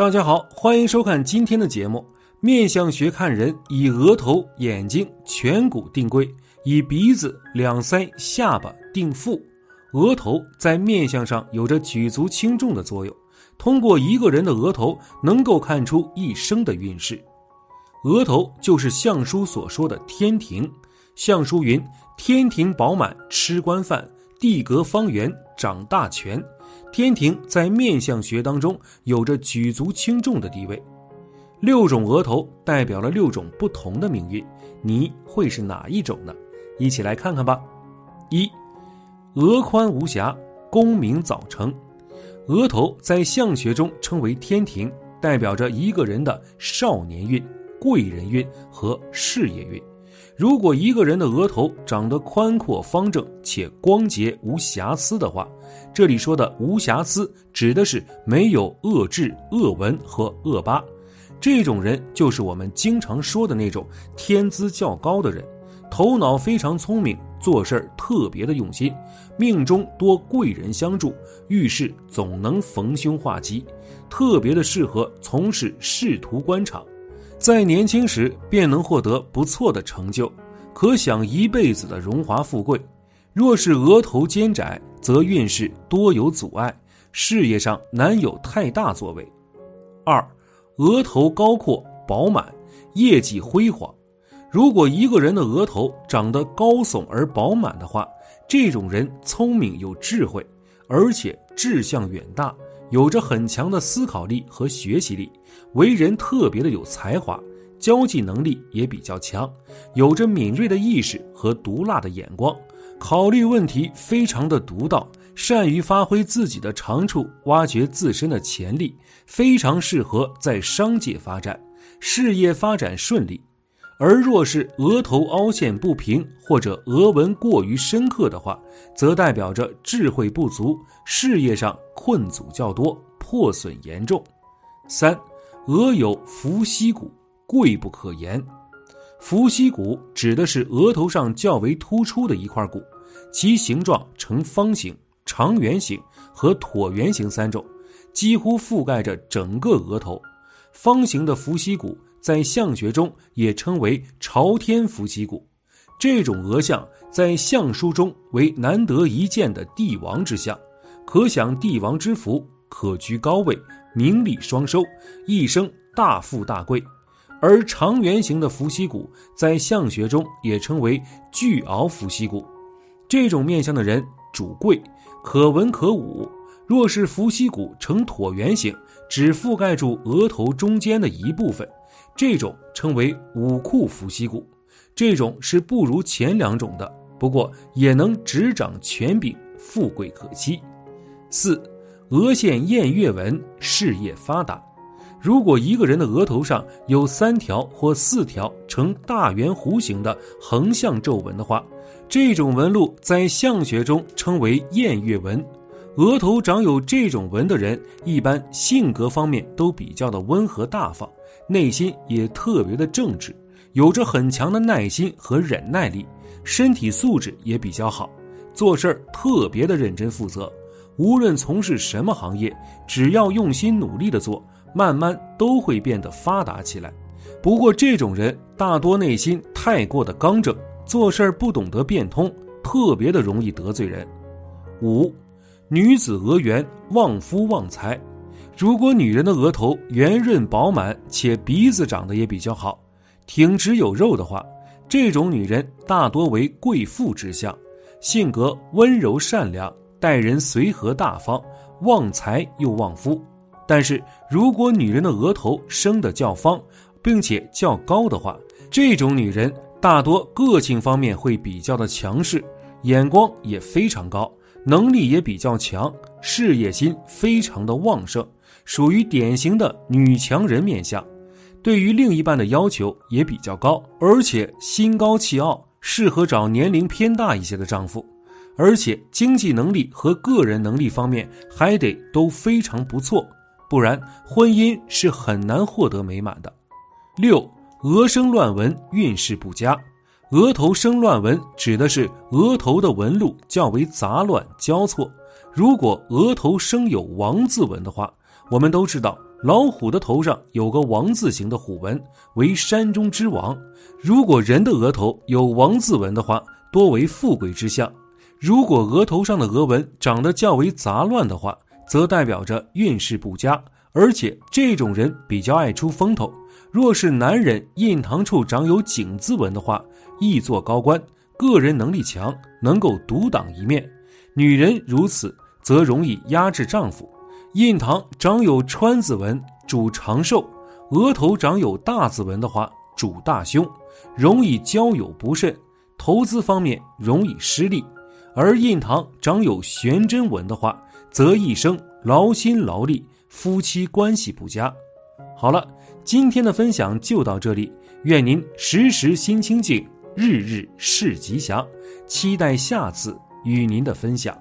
大家好，欢迎收看今天的节目。面相学看人，以额头、眼睛、颧骨定贵，以鼻子、两腮、下巴定富。额头在面相上有着举足轻重的作用。通过一个人的额头，能够看出一生的运势。额头就是相书所说的天庭。相书云：“天庭饱满，吃官饭；地阁方圆，掌大权。”天庭在面相学当中有着举足轻重的地位。六种额头代表了六种不同的命运，你会是哪一种呢？一起来看看吧。一，额宽无瑕，功名早成。额头在相学中称为天庭，代表着一个人的少年运、贵人运和事业运。如果一个人的额头长得宽阔方正且光洁无瑕疵的话，这里说的无瑕疵指的是没有恶痣、恶纹和恶疤。这种人就是我们经常说的那种天资较高的人，头脑非常聪明，做事儿特别的用心，命中多贵人相助，遇事总能逢凶化吉，特别的适合从事仕途官场，在年轻时便能获得不错的成就，可享一辈子的荣华富贵。若是额头尖窄，则运势多有阻碍，事业上难有太大作为。二。额头高阔饱满，业绩辉煌。如果一个人的额头长得高耸而饱满的话，这种人聪明有智慧，而且志向远大，有着很强的思考力和学习力，为人特别的有才华，交际能力也比较强，有着敏锐的意识和毒辣的眼光，考虑问题非常的独到。善于发挥自己的长处，挖掘自身的潜力，非常适合在商界发展，事业发展顺利。而若是额头凹陷不平或者额纹过于深刻的话，则代表着智慧不足，事业上困阻较多，破损严重。三，额有伏羲骨，贵不可言。伏羲骨指的是额头上较为突出的一块骨，其形状呈方形。长圆形和椭圆形三种，几乎覆盖着整个额头。方形的伏羲骨在相学中也称为朝天伏羲骨。这种额相在相书中为难得一见的帝王之相，可享帝王之福，可居高位，名利双收，一生大富大贵。而长圆形的伏羲骨在相学中也称为巨鳌伏羲骨。这种面相的人主贵。可文可武。若是伏羲骨呈椭圆形，只覆盖住额头中间的一部分，这种称为武库伏羲骨。这种是不如前两种的，不过也能执掌权柄，富贵可期。四，额线燕月纹，事业发达。如果一个人的额头上有三条或四条呈大圆弧形的横向皱纹的话，这种纹路在相学中称为燕月纹。额头长有这种纹的人，一般性格方面都比较的温和大方，内心也特别的正直，有着很强的耐心和忍耐力，身体素质也比较好，做事儿特别的认真负责。无论从事什么行业，只要用心努力的做，慢慢都会变得发达起来。不过这种人大多内心太过的刚正。做事儿不懂得变通，特别的容易得罪人。五，女子额圆，旺夫旺财。如果女人的额头圆润饱满，且鼻子长得也比较好，挺直有肉的话，这种女人大多为贵妇之相，性格温柔善良，待人随和大方，旺财又旺夫。但是如果女人的额头生得较方，并且较高的话，这种女人。大多个性方面会比较的强势，眼光也非常高，能力也比较强，事业心非常的旺盛，属于典型的女强人面相。对于另一半的要求也比较高，而且心高气傲，适合找年龄偏大一些的丈夫，而且经济能力和个人能力方面还得都非常不错，不然婚姻是很难获得美满的。六。额生乱纹，运势不佳。额头生乱纹，指的是额头的纹路较为杂乱交错。如果额头生有王字纹的话，我们都知道老虎的头上有个王字形的虎纹，为山中之王。如果人的额头有王字纹的话，多为富贵之相。如果额头上的额纹长得较为杂乱的话，则代表着运势不佳，而且这种人比较爱出风头。若是男人印堂处长有井字纹的话，易做高官，个人能力强，能够独当一面；女人如此，则容易压制丈夫。印堂长有川字纹，主长寿；额头长有大字纹的话，主大凶，容易交友不慎，投资方面容易失利；而印堂长有悬针纹的话，则一生劳心劳力，夫妻关系不佳。好了，今天的分享就到这里，愿您时时心清静，日日是吉祥，期待下次与您的分享。